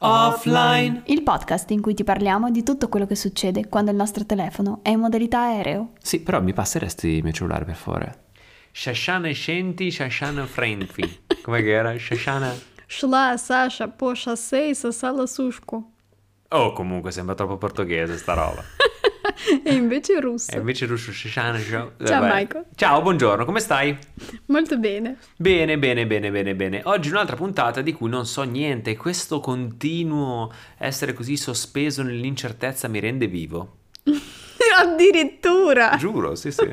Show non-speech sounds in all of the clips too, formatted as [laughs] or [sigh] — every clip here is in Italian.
Offline. Il podcast in cui ti parliamo di tutto quello che succede quando il nostro telefono è in modalità aereo. Sì, però mi passeresti il mio cellulare per favore. Shashana Shenti, Shashana Frenfi. Come che era? Shashana... Шла Саша по шоссе и сосала сушку. Oh, comunque sembra troppo portoghese sta roba. [laughs] E invece russo. E invece russo Shashana... Ciao [laughs] Ciao, Michael. Ciao, buongiorno, come stai? Molto bene. Bene, bene, bene, bene, bene. Oggi un'altra puntata di cui non so niente. Questo continuo essere così sospeso nell'incertezza mi rende vivo. [laughs] Addirittura. Giuro, sì, sì.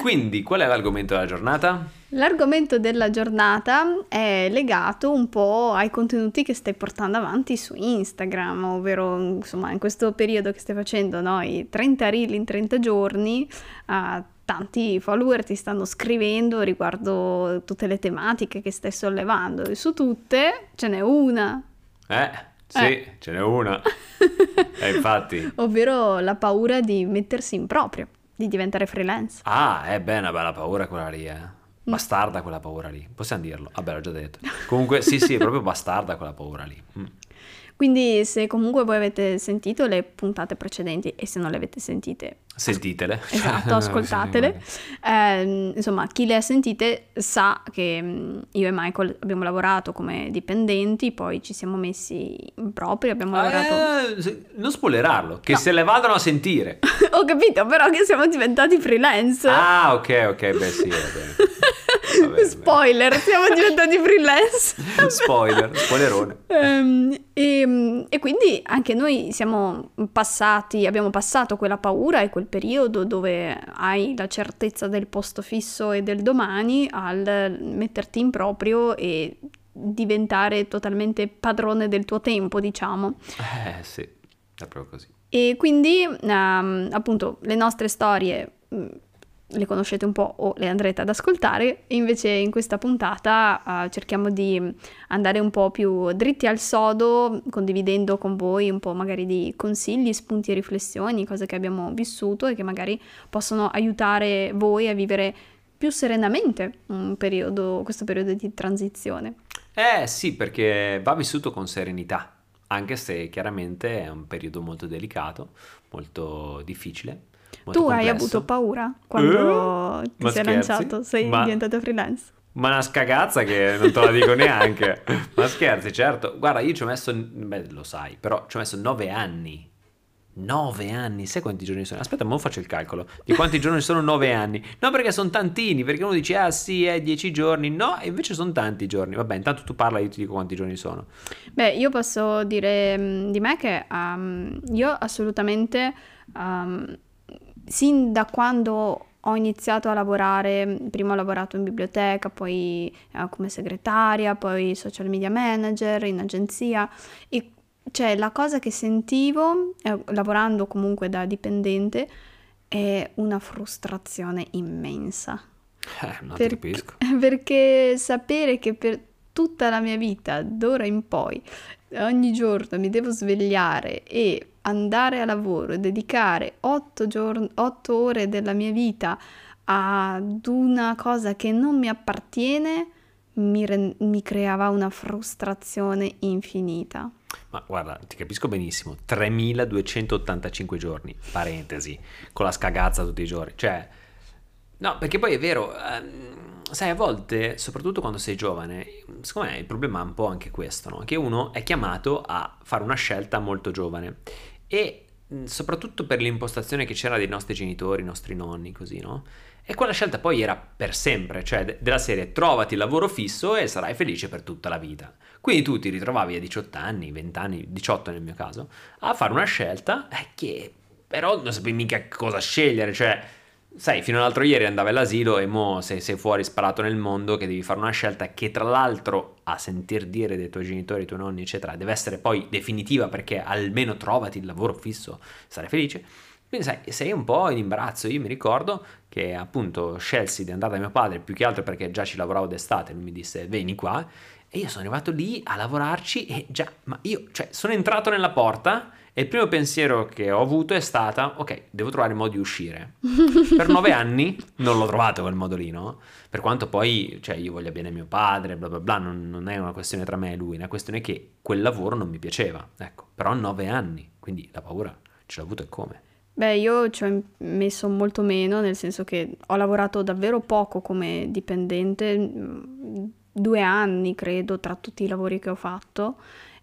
Quindi, qual è l'argomento della giornata? L'argomento della giornata è legato un po' ai contenuti che stai portando avanti su Instagram, ovvero insomma in questo periodo che stai facendo no, i 30 reel in 30 giorni, uh, tanti follower ti stanno scrivendo riguardo tutte le tematiche che stai sollevando e su tutte ce n'è una. Eh, sì, Eh. ce n'è una. [laughs] E infatti. ovvero la paura di mettersi in proprio, di diventare freelance. Ah, è beh, una bella paura quella lì, eh. Bastarda quella paura lì. Possiamo dirlo? Vabbè, l'ho già detto. Comunque, sì, sì, è proprio [laughs] bastarda quella paura lì. Mm. Quindi se comunque voi avete sentito le puntate precedenti e se non le avete sentite, Sentitele. esatto, [laughs] ascoltatele. Ehm, insomma, chi le ha sentite sa che mm, io e Michael abbiamo lavorato come dipendenti, poi ci siamo messi in proprio, abbiamo lavorato... Eh, non spoilerarlo, che No. se le vadano a sentire. [laughs] Ho capito, però che siamo diventati freelance. Ah, ok, ok, beh sì, va bene. Va bene, Spoiler, siamo diventati freelance. [laughs] Spoiler, spoilerone. Ehm, e, e quindi anche noi siamo passati, abbiamo passato quella paura e quel periodo dove hai la certezza del posto fisso e del domani al metterti in proprio e diventare totalmente padrone del tuo tempo, diciamo. Eh, sì, è proprio così. E quindi ehm, appunto le nostre storie mh, le conoscete un po' o le andrete ad ascoltare, invece in questa puntata eh, cerchiamo di andare un po' più dritti al sodo, condividendo con voi un po' magari di consigli, spunti e riflessioni, cose che abbiamo vissuto e che magari possono aiutare voi a vivere più serenamente periodo, questo periodo di transizione. Eh sì, perché va vissuto con serenità, anche se chiaramente è un periodo molto delicato, molto difficile. Tu hai complesso. avuto paura quando Eh? ti sei scherzi? lanciato, sei Ma- diventato freelance? Ma una scagazza che non te la dico [laughs] neanche. Ma scherzi, certo. Guarda, io ci ho messo, beh, lo sai, però ci ho messo nove anni. Nove anni, sai quanti giorni sono? Aspetta, ma faccio il calcolo. Di quanti giorni sono nove anni? No, perché sono tantini, perché uno dice, ah sì, è dieci giorni. No, e invece sono tanti giorni. Vabbè, intanto tu parla, io ti dico quanti giorni sono. Beh, io posso dire mm, di me che um, io assolutamente, um, sin da quando ho iniziato a lavorare, prima ho lavorato in biblioteca, poi eh, come segretaria, poi social media manager in agenzia e cioè la cosa che sentivo, eh, lavorando comunque da dipendente, è una frustrazione immensa. Eh, non Per- capisco. [laughs] Perché sapere che per tutta la mia vita, d'ora in poi, ogni giorno mi devo svegliare e andare a lavoro e dedicare otto, giorn- otto ore della mia vita ad una cosa che non mi appartiene, mi, ren- mi creava una frustrazione infinita. Ma guarda, ti capisco benissimo. 3285 giorni, parentesi, con la scagazza tutti i giorni. Cioè, no, perché poi è vero, ehm, sai, a volte, soprattutto quando sei giovane, secondo me il problema è un po' anche questo, no? Che uno è chiamato a fare una scelta molto giovane e mh, soprattutto per l'impostazione che c'era dei nostri genitori, i nostri nonni, così, no? E quella scelta poi era per sempre, cioè de- della serie trovati lavoro fisso e sarai felice per tutta la vita. Quindi tu ti ritrovavi a 18 anni, 20 anni, 18 nel mio caso, a fare una scelta eh, che però non sapevi mica cosa scegliere, cioè sai, fino all'altro ieri andavi all'asilo e mo sei, sei fuori sparato nel mondo che devi fare una scelta che tra l'altro a sentir dire dei tuoi genitori, dei tuoi nonni eccetera, deve essere poi definitiva perché almeno trovati il lavoro fisso, sarai felice. Quindi sai, sei un po' in imbarazzo. Io mi ricordo che appunto scelsi di andare da mio padre più che altro perché già ci lavoravo d'estate, lui mi disse vieni qua e io sono arrivato lì a lavorarci e già, ma io, cioè, sono entrato nella porta E il primo pensiero che ho avuto è stata, ok, devo trovare il modo di uscire. [laughs] per nove anni non l'ho trovato quel modo lì, no? Per quanto poi, cioè, io voglia bene mio padre, bla bla bla, non, non è una questione tra me e lui, è una questione che quel lavoro non mi piaceva, ecco. Però nove anni, quindi la paura ce l'ho avuta e come? Beh, io ci ho messo molto meno, nel senso che ho lavorato davvero poco come dipendente, mm, due anni credo, tra tutti i lavori che ho fatto,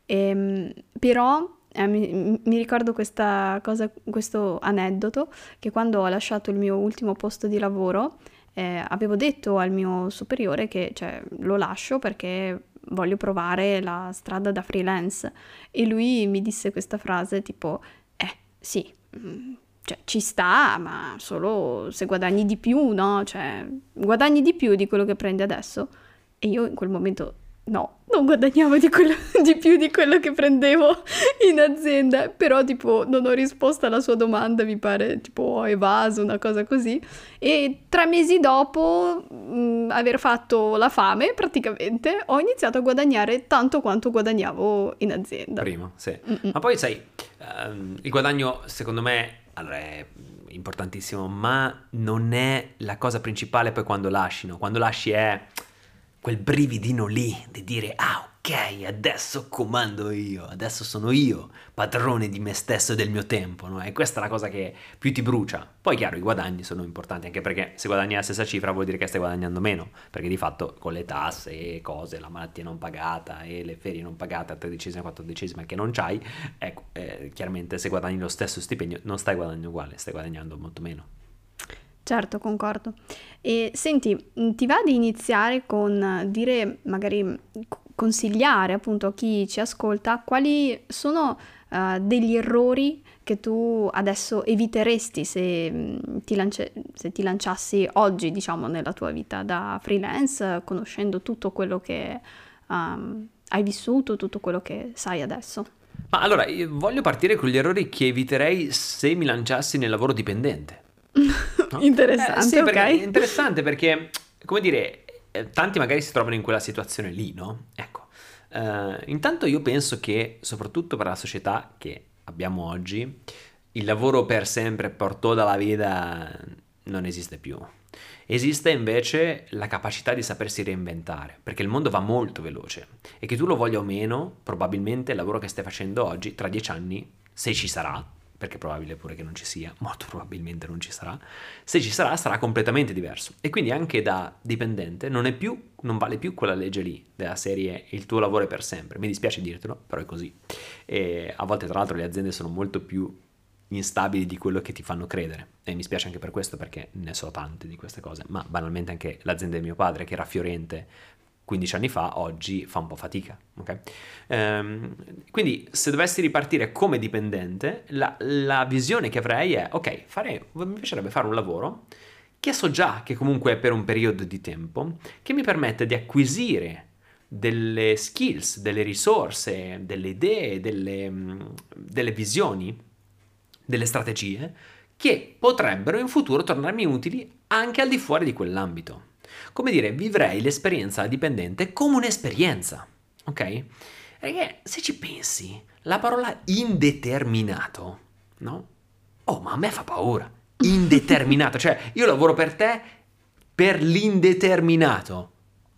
ehm, però eh, mi, mi, ricordo cosa, questo aneddoto, che quando ho lasciato il mio ultimo posto di lavoro, eh, avevo detto al mio superiore che cioè, lo lascio perché voglio provare la strada da freelance e lui mi disse questa frase tipo, eh sì, mm, cioè, ci sta, ma solo se guadagni di più, no? Cioè, guadagni di più di quello che prendi adesso. E io in quel momento no, non guadagnavo di, quello, [laughs] di, più di quello che prendevo [laughs] in azienda, però tipo non ho risposto alla sua domanda, mi pare tipo ho evaso, una cosa così. E tre mesi dopo mh, mm, aver fatto la fame praticamente ho iniziato a guadagnare tanto quanto guadagnavo in azienda. Prima, sì. Mm-mm. Ma poi sai, um, il guadagno secondo me allora, è importantissimo, ma non è la cosa principale poi quando lasci, no? Quando lasci è quel brividino lì di dire ah ok adesso comando io adesso sono io padrone di me stesso e del mio tempo no? e questa è la cosa che più ti brucia poi chiaro i guadagni sono importanti anche perché se guadagni la stessa cifra vuol dire che stai guadagnando meno perché di fatto con le tasse e cose la malattia non pagata e le ferie non pagate a tredicesima quattordicesima che non c'hai ecco eh, chiaramente se guadagni lo stesso stipendio non stai guadagnando uguale stai guadagnando molto meno Certo, concordo. E senti, mm, ti va di iniziare con dire, magari consigliare appunto a chi ci ascolta quali sono uh, degli errori che tu adesso eviteresti se, mm, ti, lance- se ti lanciassi oggi, diciamo, nella tua vita da freelance, conoscendo tutto quello che um, hai vissuto, tutto quello che sai adesso? Ma allora, voglio partire con gli errori che eviterei se mi lanciassi nel lavoro dipendente. [laughs] No? interessante, eh, sì, ok. Perché, interessante perché, come dire, eh, tanti magari si trovano in quella situazione lì, no? Ecco, uh, intanto io penso che, soprattutto per la società che abbiamo oggi, il lavoro per sempre, per tutta la vita, non esiste più. Esiste invece la capacità di sapersi reinventare, perché il mondo va molto veloce e che tu lo voglia o meno, probabilmente il lavoro che stai facendo oggi, tra dieci anni, se ci sarà, perché è probabile pure che non ci sia, molto probabilmente non ci sarà, se ci sarà sarà completamente diverso. E quindi anche da dipendente non, più, non vale più quella legge lì della serie il tuo lavoro è per sempre. Mi dispiace dirtelo, però è così. E a volte tra l'altro le aziende sono molto più instabili di quello che ti fanno credere e mi spiace anche per questo perché ne so tante di queste cose ma banalmente anche l'azienda di mio padre che era fiorente 15 anni fa, oggi fa un po' fatica. Okay? Ehm, quindi se dovessi ripartire come dipendente, la, la, visione che avrei è, ok, fare, mi piacerebbe fare un lavoro che so già che comunque è per un periodo di tempo, che mi permette di acquisire delle skills, delle risorse, delle idee, delle, delle visioni, delle strategie che potrebbero in futuro tornarmi utili anche al di fuori di quell'ambito. Come dire, vivrei l'esperienza dipendente come un'esperienza, ok? Perché se ci pensi, la parola indeterminato, no? Oh, ma a me fa paura. Indeterminato, cioè io lavoro per te per l'indeterminato.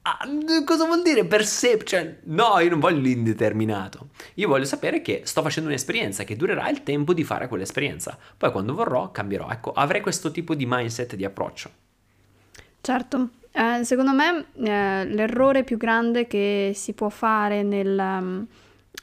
Ah, cosa vuol dire per sé? Cioè, no, io non voglio l'indeterminato. Io voglio sapere che sto facendo un'esperienza che durerà il tempo di fare quell'esperienza. Poi quando vorrò cambierò. Ecco, avrei questo tipo di mindset, di approccio. Certo, eh, secondo me eh, l'errore più grande che si può fare nel, um,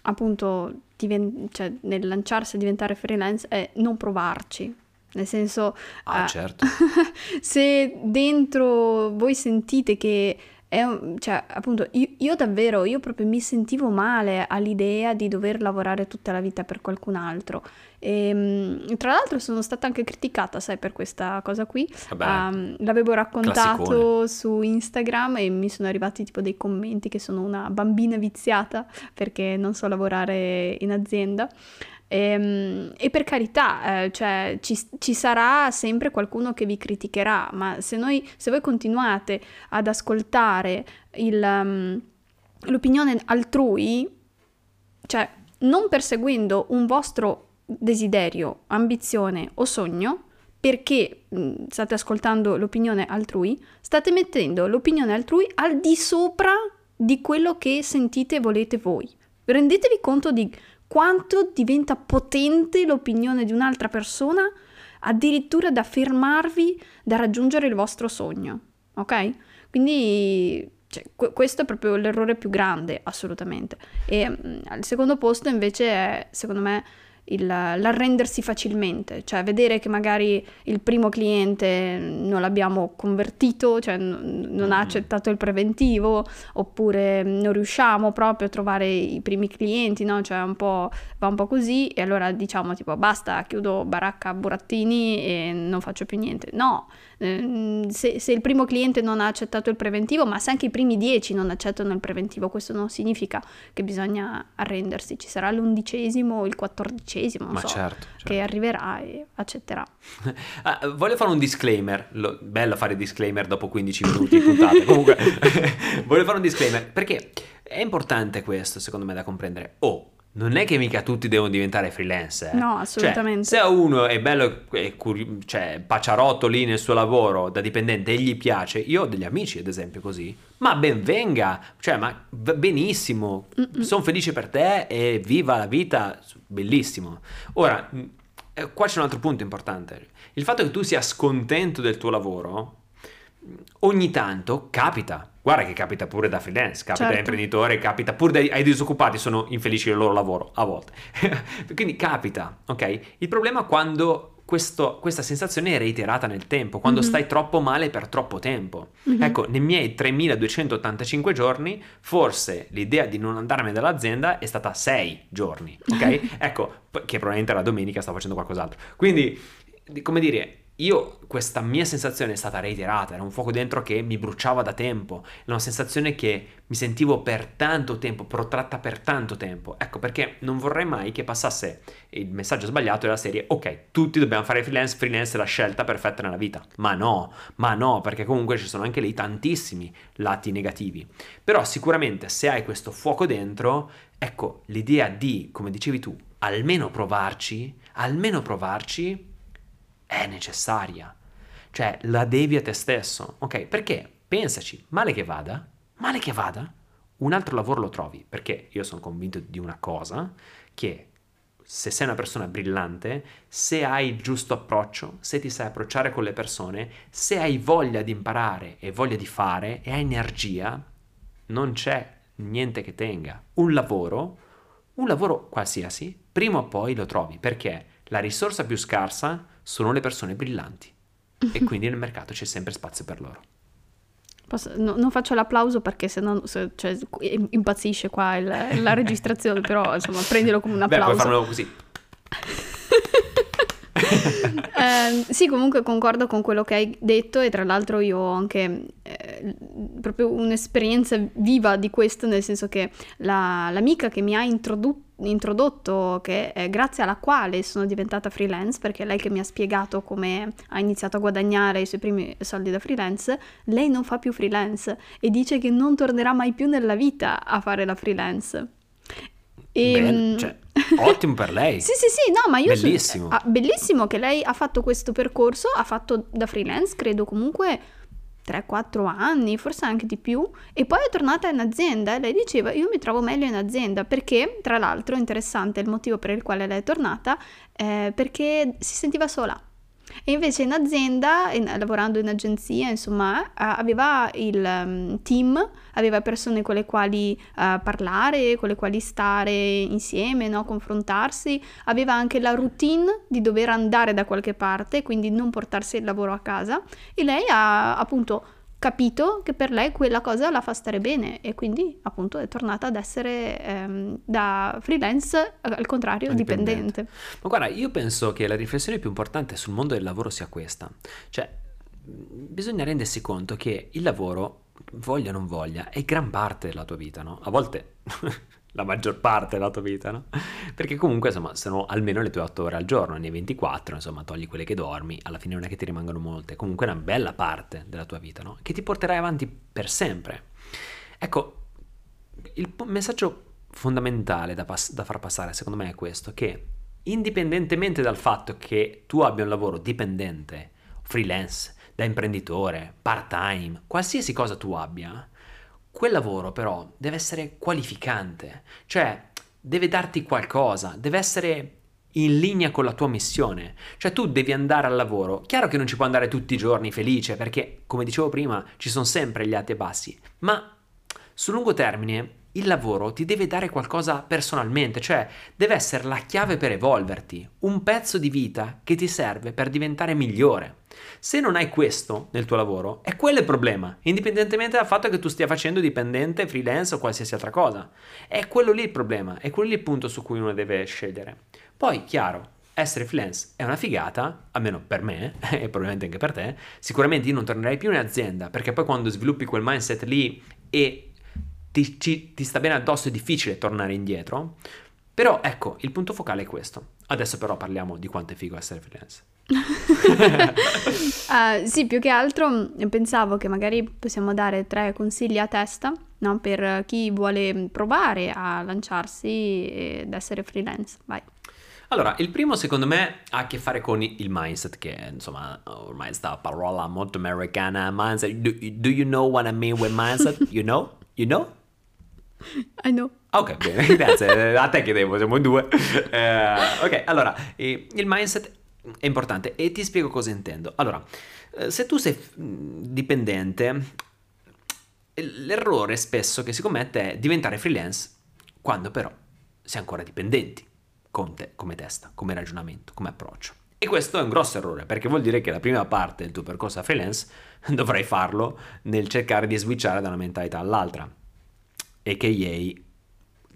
appunto, diven- cioè, nel lanciarsi a diventare freelance è non provarci. Nel senso, ah, eh, certo. [laughs] se dentro voi sentite che è, cioè, appunto, io, io, davvero, io proprio mi sentivo male all'idea di dover lavorare tutta la vita per qualcun altro. E, ehm, tra l'altro sono stata anche criticata, sai, per questa cosa qui. Um, l'avevo raccontato classicone. su Instagram e mi sono arrivati tipo dei commenti che sono una bambina viziata perché non so lavorare in azienda. E, ehm, e, per carità, eh, cioè, ci, ci, sarà sempre qualcuno che vi criticherà, ma se, noi, se voi continuate ad ascoltare il, um, l'opinione altrui, cioè non perseguendo un vostro desiderio, ambizione o sogno, perché mh, state ascoltando l'opinione altrui, state mettendo l'opinione altrui al di sopra di quello che sentite e volete voi. Rendetevi conto di quanto diventa potente l'opinione di un'altra persona, addirittura da fermarvi da raggiungere il vostro sogno. Ok? Quindi cioè, questo è proprio l'errore più grande, assolutamente. E mh, al secondo posto invece è, secondo me, il, l'arrendersi facilmente, cioè vedere che magari il primo cliente non l'abbiamo convertito, cioè n- non ha mm. accettato il preventivo, oppure non riusciamo proprio a trovare i primi clienti, no? Cioè un po', va un po' così e allora diciamo tipo basta, chiudo baracca burattini e non faccio più niente. No, Ehm, se, se, il primo cliente non ha accettato il preventivo, ma se anche i primi dieci non accettano il preventivo, questo non significa che bisogna arrendersi, ci sarà l'undicesimo o il quattordicesimo, ma so, certo, certo. che arriverà e accetterà. [laughs] ah, voglio fare un disclaimer, Lo, bello fare disclaimer dopo 15 minuti di puntata, comunque [laughs] voglio fare un disclaimer perché è importante questo secondo me da comprendere. Oh, non è che mica tutti devono diventare freelance. Eh? No, assolutamente. Cioè, se uno è bello, è curi- cioè, paciarotto lì nel suo lavoro da dipendente e gli piace, io ho degli amici ad esempio così, ma ben venga, cioè, ma benissimo, sono felice per te e viva la vita, bellissimo. Ora, eh, qua c'è un altro punto importante, il fatto che tu sia scontento del tuo lavoro, ogni tanto capita Guarda che capita pure da freelance, capita certo. da imprenditore, capita pure dai, ai disoccupati, sono infelici del loro lavoro a volte. [laughs] Quindi capita, ok? Il problema è quando questo, questa sensazione è reiterata nel tempo, quando mm-hmm. stai troppo male per troppo tempo. Mm-hmm. Ecco, nei miei 3285 giorni, forse l'idea di non andarmene dall'azienda è stata 6 giorni, ok? [laughs] ecco, che probabilmente la domenica stavo facendo qualcos'altro. Quindi, come dire, io questa mia sensazione è stata reiterata, era un fuoco dentro che mi bruciava da tempo, è una sensazione che mi sentivo per tanto tempo, protratta per tanto tempo. Ecco perché non vorrei mai che passasse il messaggio sbagliato della serie ok, tutti dobbiamo fare freelance, freelance è la scelta perfetta nella vita. Ma no, ma no, perché comunque ci sono anche lì tantissimi lati negativi. Però sicuramente se hai questo fuoco dentro, ecco, l'idea di, come dicevi tu, almeno provarci, almeno provarci è necessaria. Cioè, la devi a te stesso, ok? Perché, pensaci, male che vada, male che vada, un altro lavoro lo trovi, perché io sono convinto di una cosa, che se sei una persona brillante, se hai il giusto approccio, se ti sai approcciare con le persone, se hai voglia di imparare e voglia di fare e hai energia, non c'è niente che tenga. Un lavoro, un lavoro qualsiasi, prima o poi lo trovi, perché la risorsa più scarsa sono le persone brillanti e [laughs] quindi nel mercato c'è sempre spazio per loro. Posso, no, non faccio l'applauso perché sennò se, cioè, impazzisce qua il, la registrazione, però insomma [laughs] prendilo come un applauso. Beh, puoi farlo così. [laughs] [laughs] eh, sì, comunque concordo con quello che hai detto e tra l'altro io ho anche eh, proprio un'esperienza viva di questo, nel senso che la, l'amica che mi ha introdotto introdotto, che è grazie alla quale sono diventata freelance, perché lei che mi ha spiegato come ha iniziato a guadagnare i suoi primi soldi da freelance, lei non fa più freelance e dice che non tornerà mai più nella vita a fare la freelance. E, Beh, mm, cioè, [laughs] ottimo per lei. sì, sì, sì, no, ma io bellissimo. So, ah, bellissimo che lei ha fatto questo percorso, ha fatto da freelance, credo comunque 3-4 anni, forse anche di più, e poi è tornata in azienda e lei diceva io mi trovo meglio in azienda perché, tra l'altro, interessante il motivo per il quale lei è tornata, eh, perché si sentiva sola e invece in azienda, in, lavorando in agenzia, insomma, aveva il um, team, aveva persone con le quali uh, parlare, con le quali stare insieme, no? confrontarsi, aveva anche la routine di dover andare da qualche parte, quindi non portarsi il lavoro a casa e lei ha appunto capito che per lei quella cosa la fa stare bene e quindi appunto è tornata ad essere ehm, da freelance al contrario dipendente. dipendente. Ma guarda, io penso che la riflessione più importante sul mondo del lavoro sia questa, cioè bisogna rendersi conto che il lavoro, voglia o non voglia, è gran parte della tua vita, no? A volte [laughs] la maggior parte della tua vita, no? [laughs] Perché comunque, insomma, sono almeno le tue 8 ore al giorno, ne 24, insomma, togli quelle che dormi, alla fine non è che ti rimangono molte, comunque è una bella parte della tua vita, no? Che ti porterai avanti per sempre. Ecco, il messaggio fondamentale da, pass- da far passare, secondo me, è questo, che indipendentemente dal fatto che tu abbia un lavoro dipendente, freelance, da imprenditore, part-time, qualsiasi cosa tu abbia, quel lavoro però deve essere qualificante, cioè deve darti qualcosa, deve essere in linea con la tua missione. Cioè tu devi andare al lavoro. Chiaro che non ci puoi andare tutti i giorni felice perché, come dicevo prima, ci sono sempre gli alti e bassi, ma sul lungo termine il lavoro ti deve dare qualcosa personalmente, cioè deve essere la chiave per evolverti, un pezzo di vita che ti serve per diventare migliore. Se non hai questo nel tuo lavoro, è quello il problema, indipendentemente dal fatto che tu stia facendo dipendente, freelance o qualsiasi altra cosa. È quello lì il problema, è quello lì il punto su cui uno deve scegliere. Poi, chiaro, essere freelance è una figata, almeno per me [laughs] e probabilmente anche per te. Sicuramente io non tornerei più in azienda perché poi quando sviluppi quel mindset lì e ti, ci, ti sta bene addosso è difficile tornare indietro. Però ecco, il punto focale è questo. Adesso però parliamo di quanto è figo essere freelance. uh, [laughs] sì, più che altro mm, pensavo che magari possiamo dare tre consigli a testa no? per chi vuole provare a lanciarsi ed essere freelance. Vai. Allora, il primo secondo me ha a che fare con il mindset, che insomma ormai sta parola molto americana, mindset. Do, do you know what I mean with mindset? [laughs] You know? You know? I know. Ok, bene, [laughs] grazie. A te chiedevo, siamo in due. Uh, ok, allora, il mindset è importante e ti spiego cosa intendo. Allora, eh, se tu sei dipendente, l'errore spesso che si commette è diventare freelance quando però sei ancora dipendenti te, come testa, come ragionamento, come approccio. E questo è un grosso errore perché vuol dire che la prima parte del tuo percorso a freelance [laughs] dovrai farlo nel cercare di switchare da una mentalità all'altra a.k.a.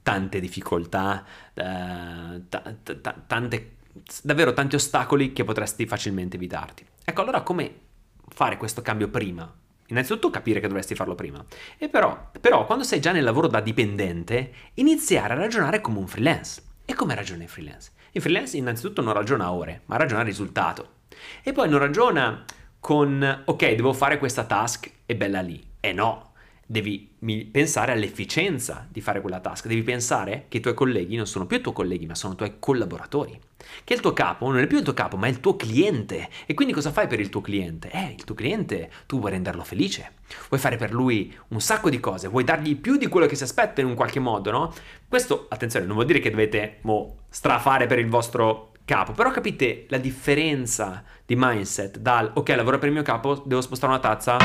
tante difficoltà, eh, t- t- tante, davvero tanti ostacoli che potresti facilmente evitarti. Ecco, allora come fare questo cambio prima? Innanzitutto capire che dovresti farlo prima. E però, però, quando sei già nel lavoro da dipendente, iniziare a ragionare come un freelance. E come ragiona il freelance? Il freelance innanzitutto non ragiona ore, ma ragiona risultato. E poi non ragiona con, ok, devo fare questa task, è bella lì. E no, devi pensare all'efficienza di fare quella task, devi pensare che i tuoi colleghi non sono più i tuoi colleghi, ma sono i tuoi collaboratori. Che il tuo capo non è più il tuo capo, ma è il tuo cliente. E quindi cosa fai per il tuo cliente? Eh, il tuo cliente tu vuoi renderlo felice, vuoi fare per lui un sacco di cose, vuoi dargli più di quello che si aspetta in un qualche modo, no? Questo, attenzione, non vuol dire che dovete mo, strafare per il vostro capo, però capite la differenza di mindset dal ok, lavoro per il mio capo, devo spostare una tazza,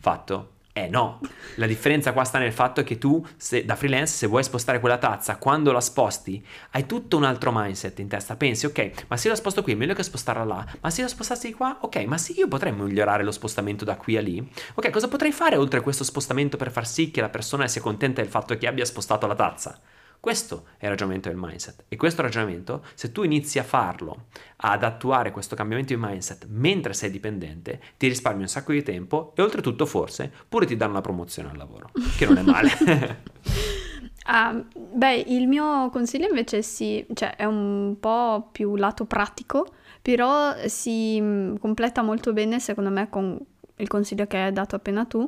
fatto eh no, la differenza qua sta nel fatto che tu se, da freelance se vuoi spostare quella tazza, quando la sposti hai tutto un altro mindset in testa, pensi ok, ma se la sposto qui è meglio che spostarla là, ma se la spostassi qua, ok, ma se io potrei migliorare lo spostamento da qui a lì, ok, cosa potrei fare oltre a questo spostamento per far sì che la persona sia contenta del fatto che abbia spostato la tazza? Questo è il ragionamento del mindset. E questo ragionamento, se tu inizi a farlo, ad attuare questo cambiamento di mindset mentre sei dipendente, ti risparmi un sacco di tempo e oltretutto forse pure ti danno una promozione al lavoro, che non è male. uh, [laughs] beh, il mio consiglio invece sì, cioè è un po' più lato pratico, però si mm, completa molto bene secondo me con il consiglio che hai dato appena tu,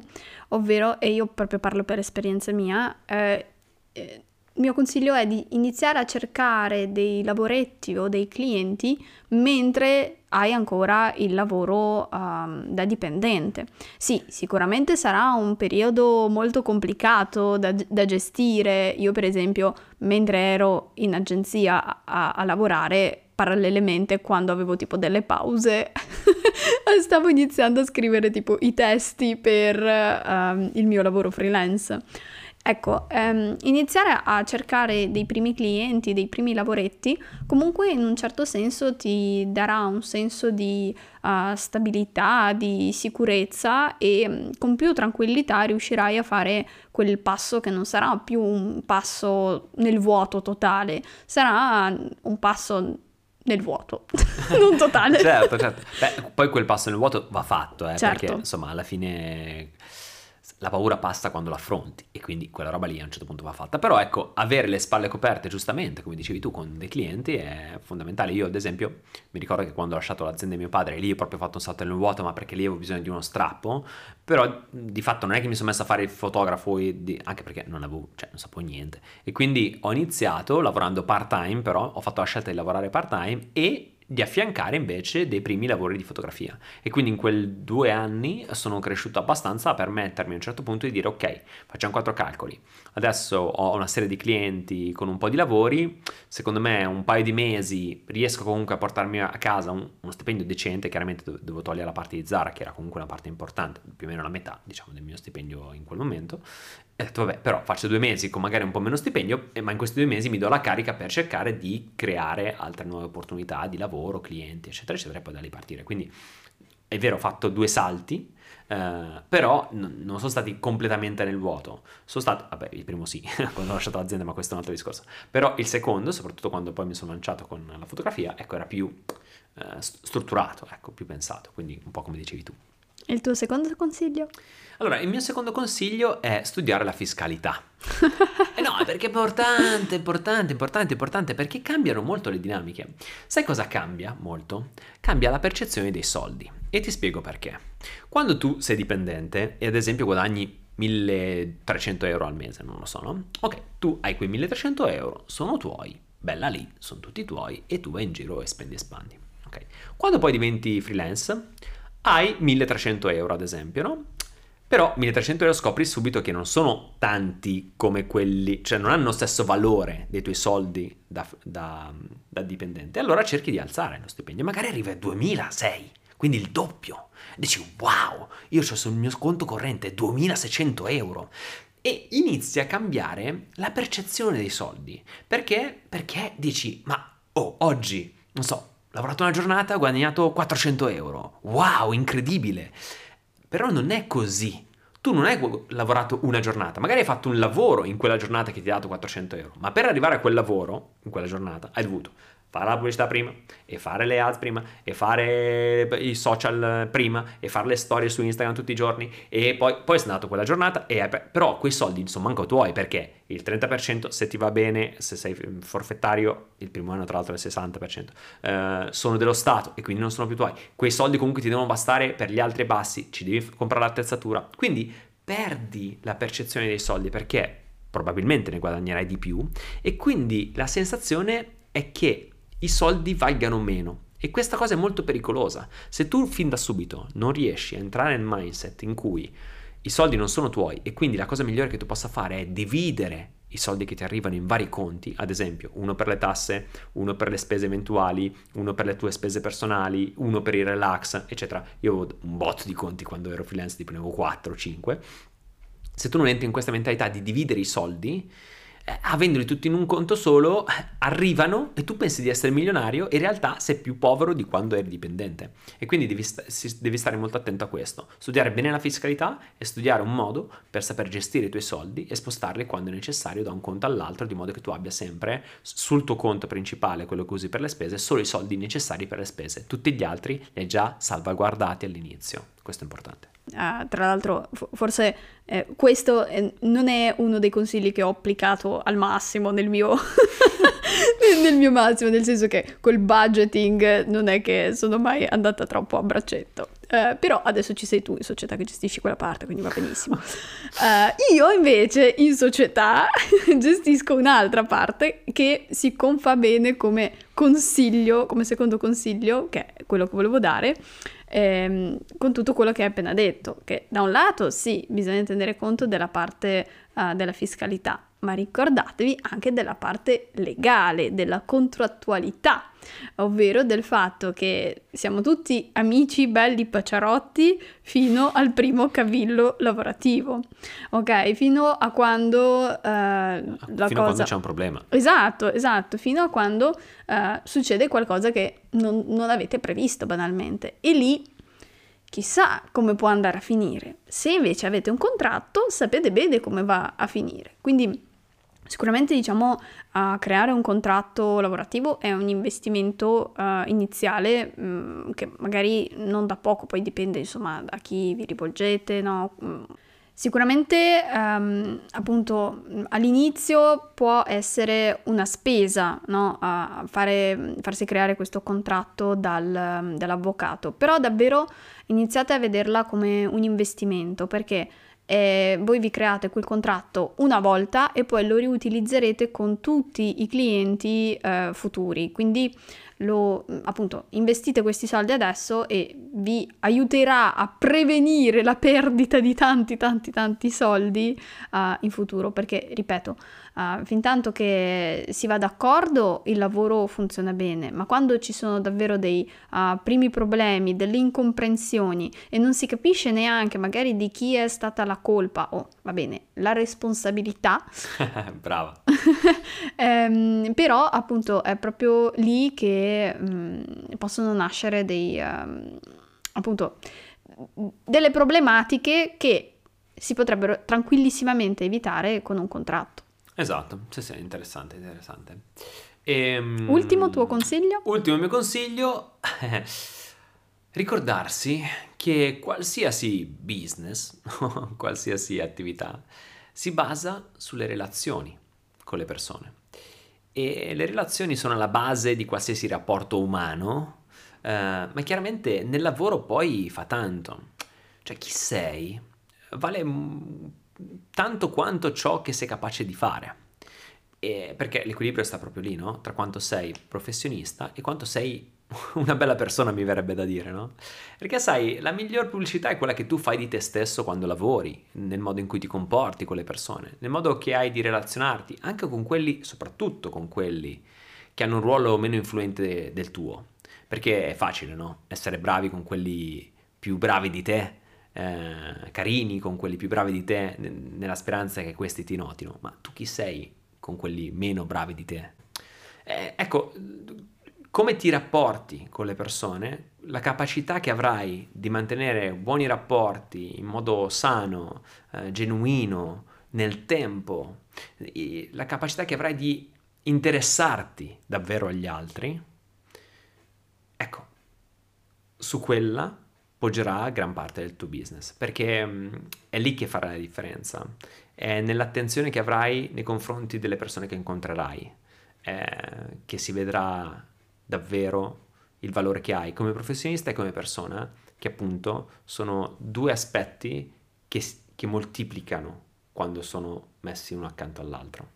ovvero, e io proprio parlo per esperienza mia, eh, eh il mio consiglio è di iniziare a cercare dei lavoretti o dei clienti mentre hai ancora il lavoro um, da dipendente. Sì, sicuramente sarà un periodo molto complicato da, da gestire. Io, per esempio, mentre ero in agenzia a, a lavorare, parallelamente, quando avevo tipo delle pause, [laughs] stavo iniziando a scrivere tipo i testi per um, il mio lavoro freelance. Ecco, ehm, iniziare a cercare dei primi clienti, dei primi lavoretti, comunque in un certo senso ti darà un senso di uh, stabilità, di sicurezza e mm, con più tranquillità riuscirai a fare quel passo che non sarà più un passo nel vuoto totale, sarà un passo nel vuoto, [laughs] non totale. certo, certo. Beh, poi quel passo nel vuoto va fatto, eh, certo. perché insomma alla fine la paura passa quando l'affronti e quindi quella roba lì a un certo punto va fatta. Però ecco, avere le spalle coperte giustamente, come dicevi tu, con dei clienti è fondamentale. Io ad esempio mi ricordo che quando ho lasciato l'azienda di mio padre, lì ho proprio fatto un salto nel vuoto, ma perché lì avevo bisogno di uno strappo, però di fatto non è che mi sono messo a fare il fotografo, di, anche perché non avevo, cioè non sapevo niente. E quindi ho iniziato lavorando part time, però ho fatto la scelta di lavorare part time e di affiancare invece dei primi lavori di fotografia. E quindi in quei due anni sono cresciuto abbastanza a permettermi a un certo punto di dire ok facciamo quattro calcoli. Adesso ho una serie di clienti con un po' di lavori. Secondo me un paio di mesi riesco comunque a portarmi a casa un, uno stipendio decente. Chiaramente devo togliere la parte di Zara che era comunque una parte importante più o meno la metà diciamo del mio stipendio in quel momento ho detto, vabbè, però faccio due mesi con magari un po' meno stipendio, ma in questi due mesi mi do la carica per cercare di creare altre nuove opportunità di lavoro, clienti, eccetera, eccetera, e poi da lì partire. Quindi è vero, ho fatto due salti, eh, però n- non sono stati completamente nel vuoto. Sono stato, vabbè, il primo sì, [laughs] quando ho lasciato l'azienda, ma questo è un altro discorso. Però il secondo, soprattutto quando poi mi sono lanciato con la fotografia, ecco, era più eh, strutturato, ecco, più pensato, quindi un po' come dicevi tu. E il tuo secondo consiglio? Allora, il mio secondo consiglio è studiare la fiscalità. [laughs] eh no, perché è importante, importante, importante, importante, perché cambiano molto le dinamiche. Sai cosa cambia molto? Cambia la percezione dei soldi. E ti spiego perché. Quando tu sei dipendente e ad esempio guadagni 1300 euro al mese, non lo so, no? Ok, tu hai quei 1300 euro, sono tuoi, bella lì, sono tutti tuoi e tu vai in giro e spendi e spandi. Ok, quando poi diventi freelance hai 1300 euro ad esempio, no? Però 1300 euro scopri subito che non sono tanti come quelli, cioè non hanno lo stesso valore dei tuoi soldi da, da, da dipendente. Allora cerchi di alzare lo stipendio, magari arriva a 2006, quindi il doppio. Dici wow, io ho sul mio conto corrente 2600 euro. E inizi a cambiare la percezione dei soldi. Perché? Perché dici, ma oh, oggi, non so, lavorato una giornata, ho guadagnato 400 euro. Wow, incredibile! Però non è così. Tu non hai lavorato una giornata, magari hai fatto un lavoro in quella giornata che ti ha dato 400 euro, ma per arrivare a quel lavoro, in quella giornata, hai dovuto fare la pubblicità prima, e fare le ads prima, e fare i social prima, e fare le storie su Instagram tutti i giorni, e poi, poi sei andato quella giornata, e, però quei soldi sono manco tuoi, perché il 30% se ti va bene, se sei forfettario, il primo anno tra l'altro è il 60%, eh, sono dello Stato e quindi non sono più tuoi. Quei soldi comunque ti devono bastare per gli altri bassi, ci devi comprare l'attrezzatura, quindi perdi la percezione dei soldi perché probabilmente ne guadagnerai di più e quindi la sensazione è che i soldi valgano meno. E questa cosa è molto pericolosa. Se tu fin da subito non riesci a entrare nel mindset in cui i soldi non sono tuoi e quindi la cosa migliore che tu possa fare è dividere i soldi che ti arrivano in vari conti, ad esempio uno per le tasse, uno per le spese eventuali, uno per le tue spese personali, uno per il relax, eccetera. Io avevo un bot di conti quando ero freelance, tipo ne avevo 4 5. Se tu non entri in questa mentalità di dividere i soldi, avendoli tutti in un conto solo, arrivano e tu pensi di essere milionario in realtà sei più povero di quando eri dipendente. E quindi devi, sta- devi, stare molto attento a questo. Studiare bene la fiscalità e studiare un modo per saper gestire i tuoi soldi e spostarli quando è necessario da un conto all'altro, di modo che tu abbia sempre sul tuo conto principale, quello che usi per le spese, solo i soldi necessari per le spese. Tutti gli altri li hai già salvaguardati all'inizio. Questo è importante. Uh, tra l'altro, forse eh, questo è, non è uno dei consigli che ho applicato al massimo nel mio, [laughs] nel mio massimo, nel senso che col budgeting non è che sono mai andata troppo a braccetto. Uh, però adesso ci sei tu in società che gestisci quella parte, quindi va benissimo. Uh, io invece in società [laughs] gestisco un'altra parte che si confà bene come consiglio, come secondo consiglio, che è quello che volevo dare, ehm, con tutto quello che hai appena detto, che da un lato sì, bisogna tenere conto della parte uh, della fiscalità, ma ricordatevi anche della parte legale, della contrattualità, ovvero del fatto che siamo tutti amici belli paciarotti fino al primo cavillo lavorativo, ok? Fino a quando uh, la fino cosa... a quando c'è un problema. Esatto, esatto, fino a quando uh, succede qualcosa che non, non avete previsto banalmente. E lì chissà come può andare a finire. Se invece avete un contratto, sapete bene come va a finire. Quindi sicuramente diciamo a creare un contratto lavorativo è un investimento uh, iniziale mh, mm, che magari non da poco, poi dipende insomma da chi vi rivolgete, no? Mm. Sicuramente, um, appunto, all'inizio può essere una spesa, no? Fare, farsi creare questo contratto dal, dall'avvocato, però davvero iniziate a vederla come un investimento perché eh, voi vi create quel contratto una volta e poi lo riutilizzerete con tutti i clienti eh, futuri. Quindi lo, appunto, investite questi soldi adesso e vi aiuterà a prevenire la perdita di tanti, tanti, tanti soldi uh, in futuro, perché, ripeto, uh, fin tanto che si va d'accordo il lavoro funziona bene, ma quando ci sono davvero dei uh, primi problemi, delle incomprensioni e non si capisce neanche magari di chi è stata la colpa o, va bene, la responsabilità. [laughs] Brava. [laughs] ehm, però appunto è proprio lì che mm, possono nascere dei, um, appunto, delle problematiche che si potrebbero tranquillissimamente evitare con un contratto. Esatto, sì, sì, interessante, interessante. E, um, ultimo tuo consiglio? Ultimo mio consiglio, [laughs] ricordarsi che qualsiasi business, [laughs] qualsiasi attività, si basa sulle relazioni con le persone e le relazioni sono la base di qualsiasi rapporto umano, eh, ma chiaramente nel lavoro poi fa tanto. Cioè chi sei vale tanto quanto ciò che sei capace di fare. E perché l'equilibrio sta proprio lì, no? Tra quanto sei professionista e quanto sei [laughs] una bella persona mi verrebbe da dire, no? Perché sai, la miglior pubblicità è quella che tu fai di te stesso quando lavori, nel modo in cui ti comporti con le persone, nel modo che hai di relazionarti, anche con quelli, soprattutto con quelli che hanno un ruolo meno influente del tuo. Perché è facile, no? Essere bravi con quelli più bravi di te, eh, carini con quelli più bravi di te, nella speranza che questi ti notino. Ma tu chi sei con quelli meno bravi di te? Eh, ecco, come ti rapporti con le persone, la capacità che avrai di mantenere buoni rapporti in modo sano, eh, genuino, nel tempo, la capacità che avrai di interessarti davvero agli altri, ecco, su quella poggerà gran parte del tuo business, perché mm, è lì che farà la differenza, è nell'attenzione che avrai nei confronti delle persone che incontrerai, eh, che si vedrà davvero il valore che hai come professionista e come persona, che appunto sono due aspetti che, che moltiplicano quando sono messi uno accanto all'altro.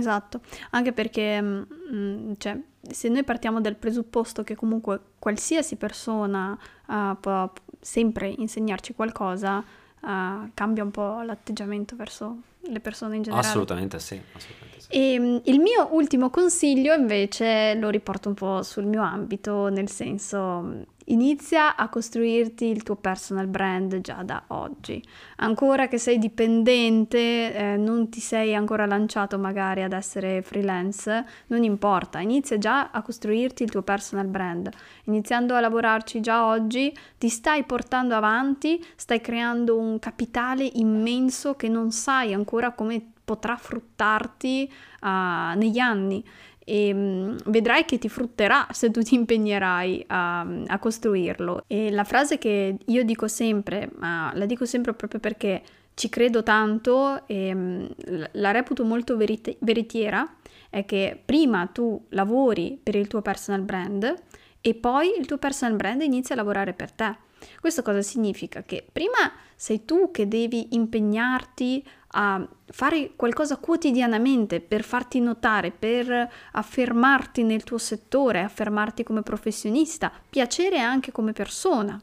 Esatto, anche perché mh, mm, cioè, se noi partiamo dal presupposto che comunque qualsiasi persona uh, può sempre insegnarci qualcosa, uh, cambia un po' l'atteggiamento verso le persone in generale. Assolutamente sì. Assolutamente. E ehm, il mio ultimo consiglio invece lo riporto un po' sul mio ambito, nel senso inizia a costruirti il tuo personal brand già da oggi. Ancora che sei dipendente, eh, non ti sei ancora lanciato magari ad essere freelance, non importa, inizia già a costruirti il tuo personal brand. Iniziando a lavorarci già oggi, ti stai portando avanti, stai creando un capitale immenso che non sai ancora come potrà fruttarti uh, negli anni e um, vedrai che ti frutterà se tu ti impegnerai a, a, costruirlo. E la frase che io dico sempre, ma la dico sempre proprio perché ci credo tanto e um, la reputo molto verite- veritiera, è che prima tu lavori per il tuo personal brand e poi il tuo personal brand inizia a lavorare per te. Questo cosa significa? Che prima sei tu che devi impegnarti a fare qualcosa quotidianamente per farti notare, per affermarti nel tuo settore, affermarti come professionista, piacere anche come persona.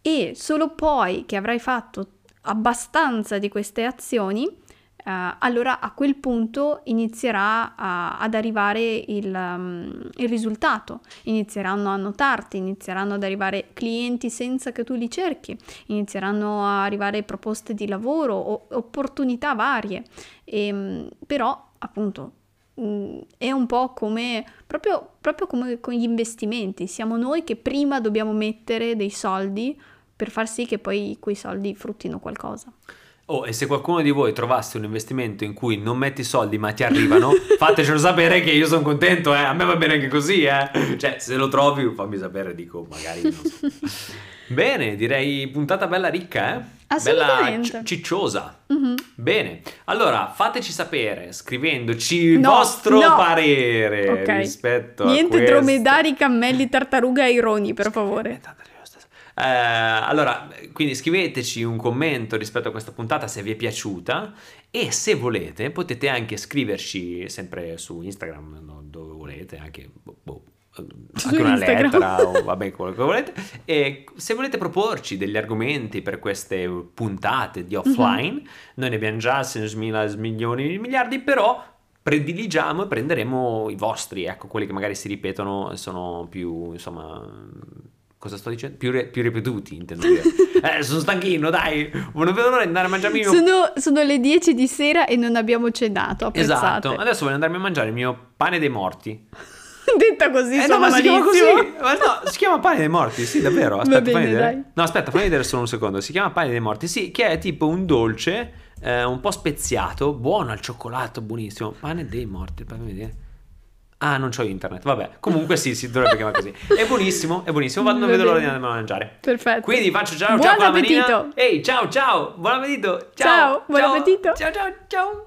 E solo poi che avrai fatto abbastanza di queste azioni, Uh, allora a quel punto inizierà a, ad arrivare il, um, il, risultato, inizieranno a notarti, inizieranno ad arrivare clienti senza che tu li cerchi, inizieranno a arrivare proposte di lavoro o opportunità varie, e, um, però appunto um, è un po' come proprio, proprio come con gli investimenti, siamo noi che prima dobbiamo mettere dei soldi per far sì che poi quei soldi fruttino qualcosa. Oh, e se qualcuno di voi trovasse un investimento in cui non metti soldi ma ti arrivano, [laughs] fatecelo sapere che io sono contento, eh. A me va bene anche così, eh. Cioè, se lo trovi, fammi sapere, dico, magari non so. [laughs] Bene, direi puntata bella ricca, eh? Bella ci- cicciosa. Mhm. Bene, allora fateci sapere scrivendoci il No, vostro no. parere Ok. rispetto Niente a questo. dromedari, cammelli, tartaruga e ironi, per favore. Eh, allora, quindi scriveteci un commento rispetto a questa puntata se vi è piaciuta e se volete potete anche scriverci sempre su Instagram, no, dove volete, anche, boh, boh, anche una Instagram. lettera o vabbè quello che volete. E se volete proporci degli argomenti per queste puntate di offline, noi ne abbiamo già 6.000 milioni, miliardi, però prediligiamo e prenderemo i vostri, ecco, quelli che magari si ripetono e sono più, insomma, cosa sto dicendo? Più, re- più ripetuti, intendo dire. [laughs] eh, sono stanchino, dai, non vedo l'ora di andare a mangiarmi mio... Sono, sono le 10 di sera e non abbiamo cenato, apprezzate. Esatto, adesso voglio andarmi a mangiare il mio pane dei morti. [laughs] Detta così, Eh no, ma si chiama così. Ma no, si chiama pane dei morti, sì, davvero. [laughs] Aspetta, bene, fammi vedere. dai. No, aspetta, fammi vedere solo un secondo. Si chiama pane dei morti, sì, che è tipo un dolce eh, un po' speziato, buono al cioccolato, buonissimo. Pane dei morti, fammi vedere. Ah, non c'ho internet, vabbè. Comunque sì, si dovrebbe chiamare così. È buonissimo, è buonissimo, vado, non vedo l'ora di andare a mangiare. Perfetto. Quindi faccio ciao, Buon ciao con la manina. appetito. Ehi, ciao, ciao, buon appetito. Ciao, Ciao, buon ciao. appetito. Ciao, ciao, ciao.